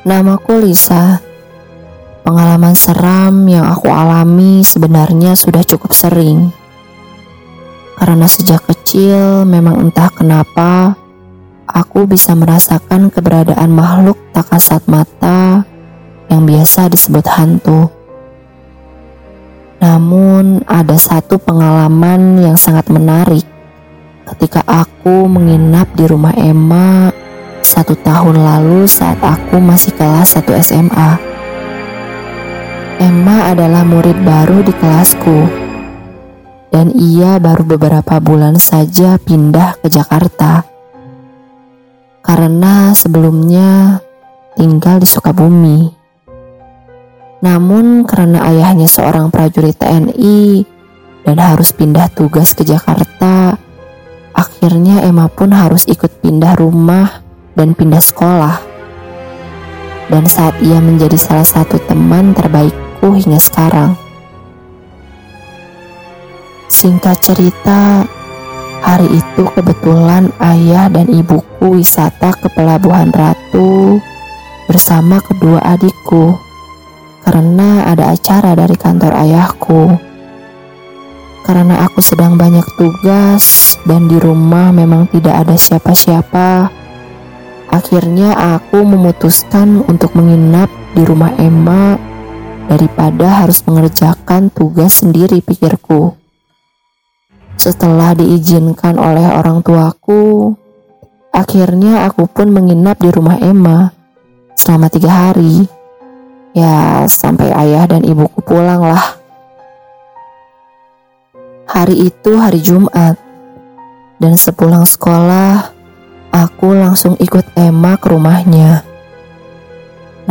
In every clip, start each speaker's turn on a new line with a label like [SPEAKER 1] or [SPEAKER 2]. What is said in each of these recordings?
[SPEAKER 1] Namaku Lisa. Pengalaman seram yang aku alami sebenarnya sudah cukup sering. Karena sejak kecil memang entah kenapa aku bisa merasakan keberadaan makhluk tak kasat mata yang biasa disebut hantu. Namun ada satu pengalaman yang sangat menarik ketika aku menginap di rumah Emma satu tahun lalu saat aku masih kelas 1 SMA. Emma adalah murid baru di kelasku dan ia baru beberapa bulan saja pindah ke Jakarta karena sebelumnya tinggal di Sukabumi. Namun karena ayahnya seorang prajurit TNI dan harus pindah tugas ke Jakarta, akhirnya Emma pun harus ikut pindah rumah dan pindah sekolah. Dan saat ia menjadi salah satu teman terbaikku hingga sekarang. Singkat cerita, hari itu kebetulan ayah dan ibuku wisata ke Pelabuhan Ratu bersama kedua adikku karena ada acara dari kantor ayahku. Karena aku sedang banyak tugas dan di rumah memang tidak ada siapa-siapa, akhirnya aku memutuskan untuk menginap di rumah Emma daripada harus mengerjakan tugas sendiri pikirku. Setelah diizinkan oleh orang tuaku, akhirnya aku pun menginap di rumah Emma selama tiga hari. Ya, sampai ayah dan ibuku pulang lah. Hari itu hari Jumat, dan sepulang sekolah, aku langsung ikut Emma ke rumahnya.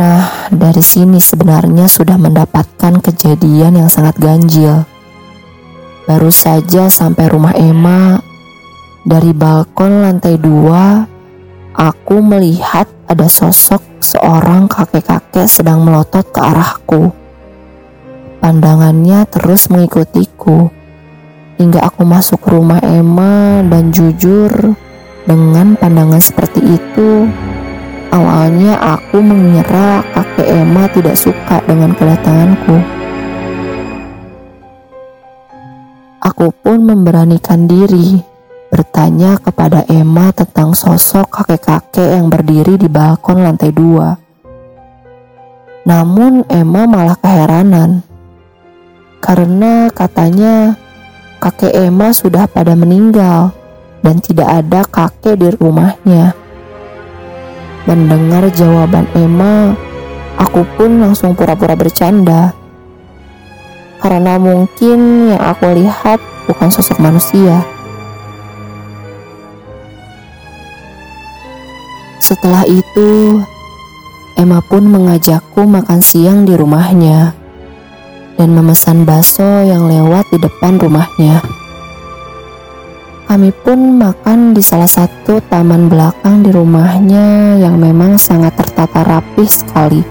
[SPEAKER 1] Nah, dari sini sebenarnya sudah mendapatkan kejadian yang sangat ganjil. Baru saja sampai rumah Emma, dari balkon lantai dua, aku melihat ada sosok seorang kakek-kakek sedang melotot ke arahku. Pandangannya terus mengikutiku hingga aku masuk rumah Emma dan jujur dengan pandangan seperti itu awalnya aku mengira kakek Emma tidak suka dengan kedatanganku. Aku pun memberanikan diri bertanya kepada Emma tentang sosok kakek-kakek yang berdiri di balkon lantai dua. Namun Emma malah keheranan karena katanya kakek Emma sudah pada meninggal dan tidak ada kakek di rumahnya. Mendengar jawaban Emma, aku pun langsung pura-pura bercanda. Karena mungkin yang aku lihat bukan sosok manusia. Setelah itu, Emma pun mengajakku makan siang di rumahnya dan memesan bakso yang lewat di depan rumahnya. Kami pun makan di salah satu taman belakang di rumahnya yang memang sangat tertata rapi sekali.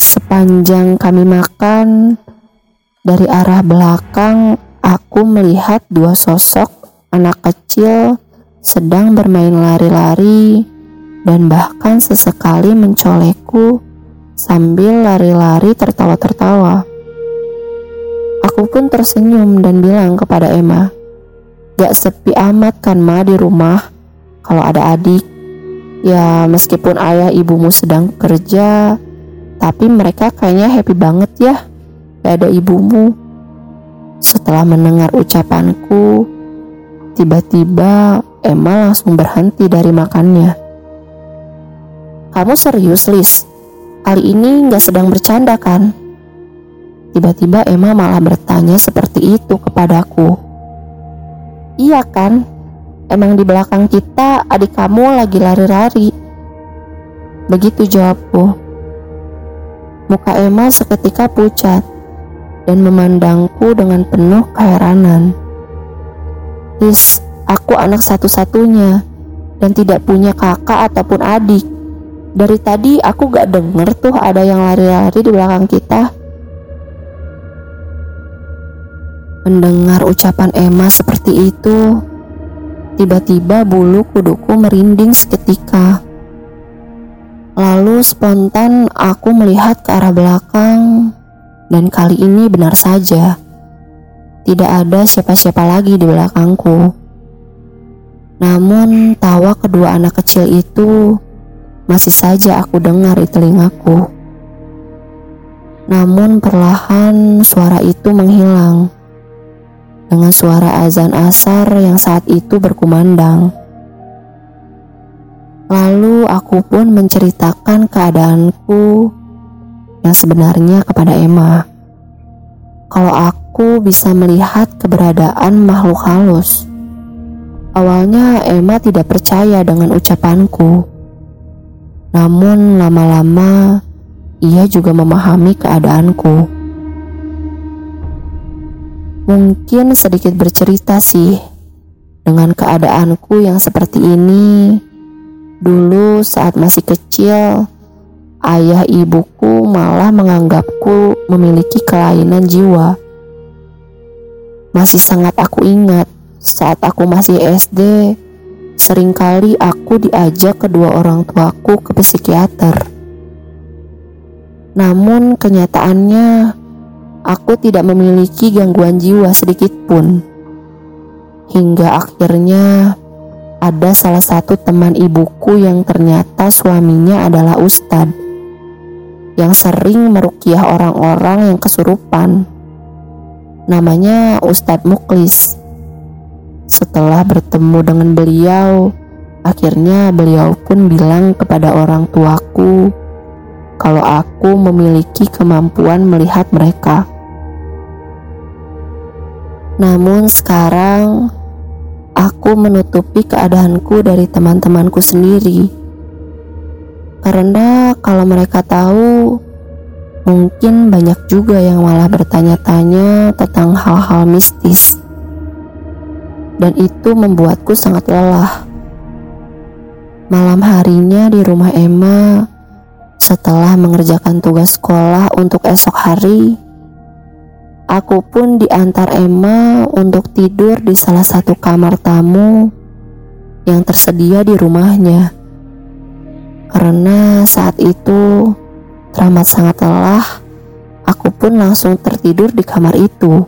[SPEAKER 1] Sepanjang kami makan, dari arah belakang aku melihat dua sosok anak kecil sedang bermain lari-lari dan bahkan sesekali mencolekku sambil lari-lari tertawa-tertawa. Aku pun tersenyum dan bilang kepada Emma, Gak sepi amat kan ma di rumah kalau ada adik. Ya meskipun ayah ibumu sedang kerja, tapi mereka kayaknya happy banget ya gak ada ibumu. Setelah mendengar ucapanku, tiba-tiba Emma langsung berhenti dari makannya. Kamu serius, Lis? Kali ini nggak sedang bercanda kan? Tiba-tiba Emma malah bertanya seperti itu kepadaku. Iya kan? Emang di belakang kita adik kamu lagi lari-lari. Begitu jawabku. Muka Emma seketika pucat dan memandangku dengan penuh keheranan. Lis, Aku anak satu-satunya dan tidak punya kakak ataupun adik. Dari tadi aku gak denger tuh ada yang lari-lari di belakang kita. Mendengar ucapan Emma seperti itu, tiba-tiba bulu kuduku merinding seketika. Lalu spontan aku melihat ke arah belakang dan kali ini benar saja. Tidak ada siapa-siapa lagi di belakangku. Namun tawa kedua anak kecil itu masih saja aku dengar di telingaku. Namun perlahan suara itu menghilang dengan suara azan asar yang saat itu berkumandang. Lalu aku pun menceritakan keadaanku yang sebenarnya kepada Emma. Kalau aku bisa melihat keberadaan makhluk halus. Awalnya Emma tidak percaya dengan ucapanku. Namun lama-lama ia juga memahami keadaanku. Mungkin sedikit bercerita sih dengan keadaanku yang seperti ini Dulu saat masih kecil, ayah ibuku malah menganggapku memiliki kelainan jiwa. Masih sangat aku ingat saat aku masih SD, sering kali aku diajak kedua orang tuaku ke psikiater. Namun kenyataannya, aku tidak memiliki gangguan jiwa sedikit pun. Hingga akhirnya ada salah satu teman ibuku yang ternyata suaminya adalah ustadz yang sering merukiah orang-orang yang kesurupan. Namanya Ustadz Muklis. Setelah bertemu dengan beliau, akhirnya beliau pun bilang kepada orang tuaku kalau aku memiliki kemampuan melihat mereka. Namun sekarang aku menutupi keadaanku dari teman-temanku sendiri. Karena kalau mereka tahu, mungkin banyak juga yang malah bertanya-tanya tentang hal-hal mistis. Dan itu membuatku sangat lelah. Malam harinya di rumah Emma, setelah mengerjakan tugas sekolah untuk esok hari, Aku pun diantar Emma untuk tidur di salah satu kamar tamu yang tersedia di rumahnya. Karena saat itu teramat sangat lelah, aku pun langsung tertidur di kamar itu.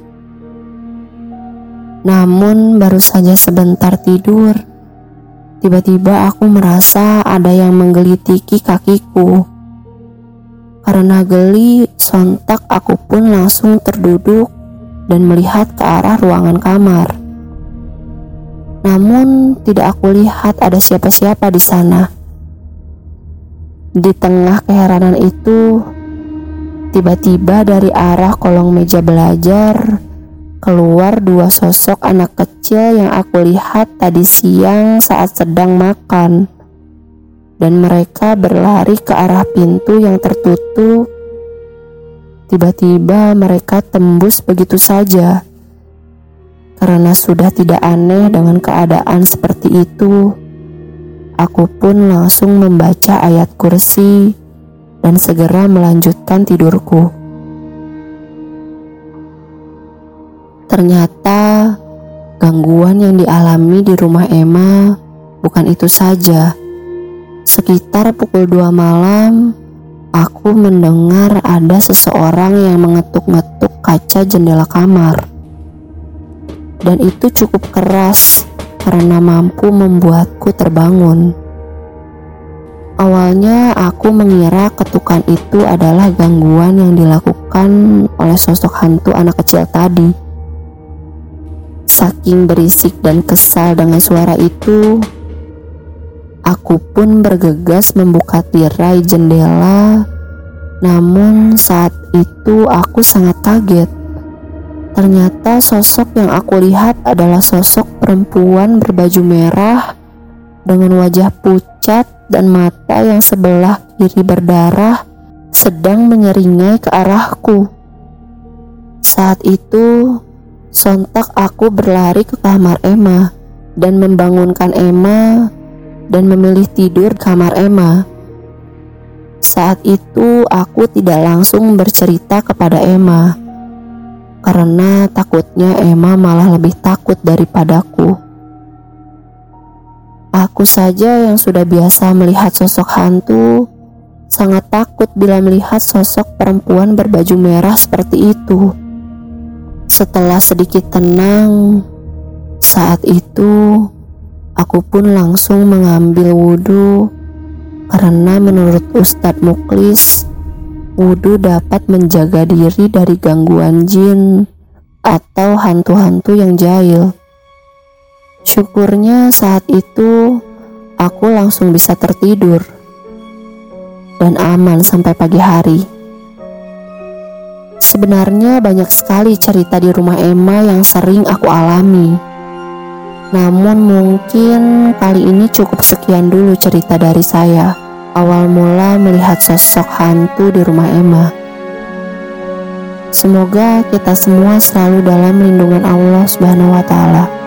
[SPEAKER 1] Namun baru saja sebentar tidur, tiba-tiba aku merasa ada yang menggelitiki kakiku. Karena geli, sontak aku pun langsung terduduk dan melihat ke arah ruangan kamar. Namun tidak aku lihat ada siapa-siapa di sana. Di tengah keheranan itu, tiba-tiba dari arah kolong meja belajar keluar dua sosok anak kecil yang aku lihat tadi siang saat sedang makan dan mereka berlari ke arah pintu yang tertutup. Tiba-tiba mereka tembus begitu saja. Karena sudah tidak aneh dengan keadaan seperti itu, aku pun langsung membaca ayat kursi dan segera melanjutkan tidurku. Ternyata gangguan yang dialami di rumah Emma bukan itu saja Sekitar pukul 2 malam, aku mendengar ada seseorang yang mengetuk-ngetuk kaca jendela kamar. Dan itu cukup keras karena mampu membuatku terbangun. Awalnya aku mengira ketukan itu adalah gangguan yang dilakukan oleh sosok hantu anak kecil tadi. Saking berisik dan kesal dengan suara itu, Aku pun bergegas membuka tirai jendela, namun saat itu aku sangat kaget. Ternyata sosok yang aku lihat adalah sosok perempuan berbaju merah dengan wajah pucat dan mata yang sebelah kiri berdarah sedang menyeringai ke arahku. Saat itu, sontak aku berlari ke kamar Emma dan membangunkan Emma dan memilih tidur kamar Emma. Saat itu aku tidak langsung bercerita kepada Emma karena takutnya Emma malah lebih takut daripadaku. Aku saja yang sudah biasa melihat sosok hantu sangat takut bila melihat sosok perempuan berbaju merah seperti itu. Setelah sedikit tenang, saat itu aku pun langsung mengambil wudhu karena menurut Ustadz Muklis, wudhu dapat menjaga diri dari gangguan jin atau hantu-hantu yang jahil. Syukurnya saat itu aku langsung bisa tertidur dan aman sampai pagi hari. Sebenarnya banyak sekali cerita di rumah Emma yang sering aku alami. Namun mungkin kali ini cukup sekian dulu cerita dari saya. Awal mula melihat sosok hantu di rumah Emma. Semoga kita semua selalu dalam lindungan Allah Subhanahu wa taala.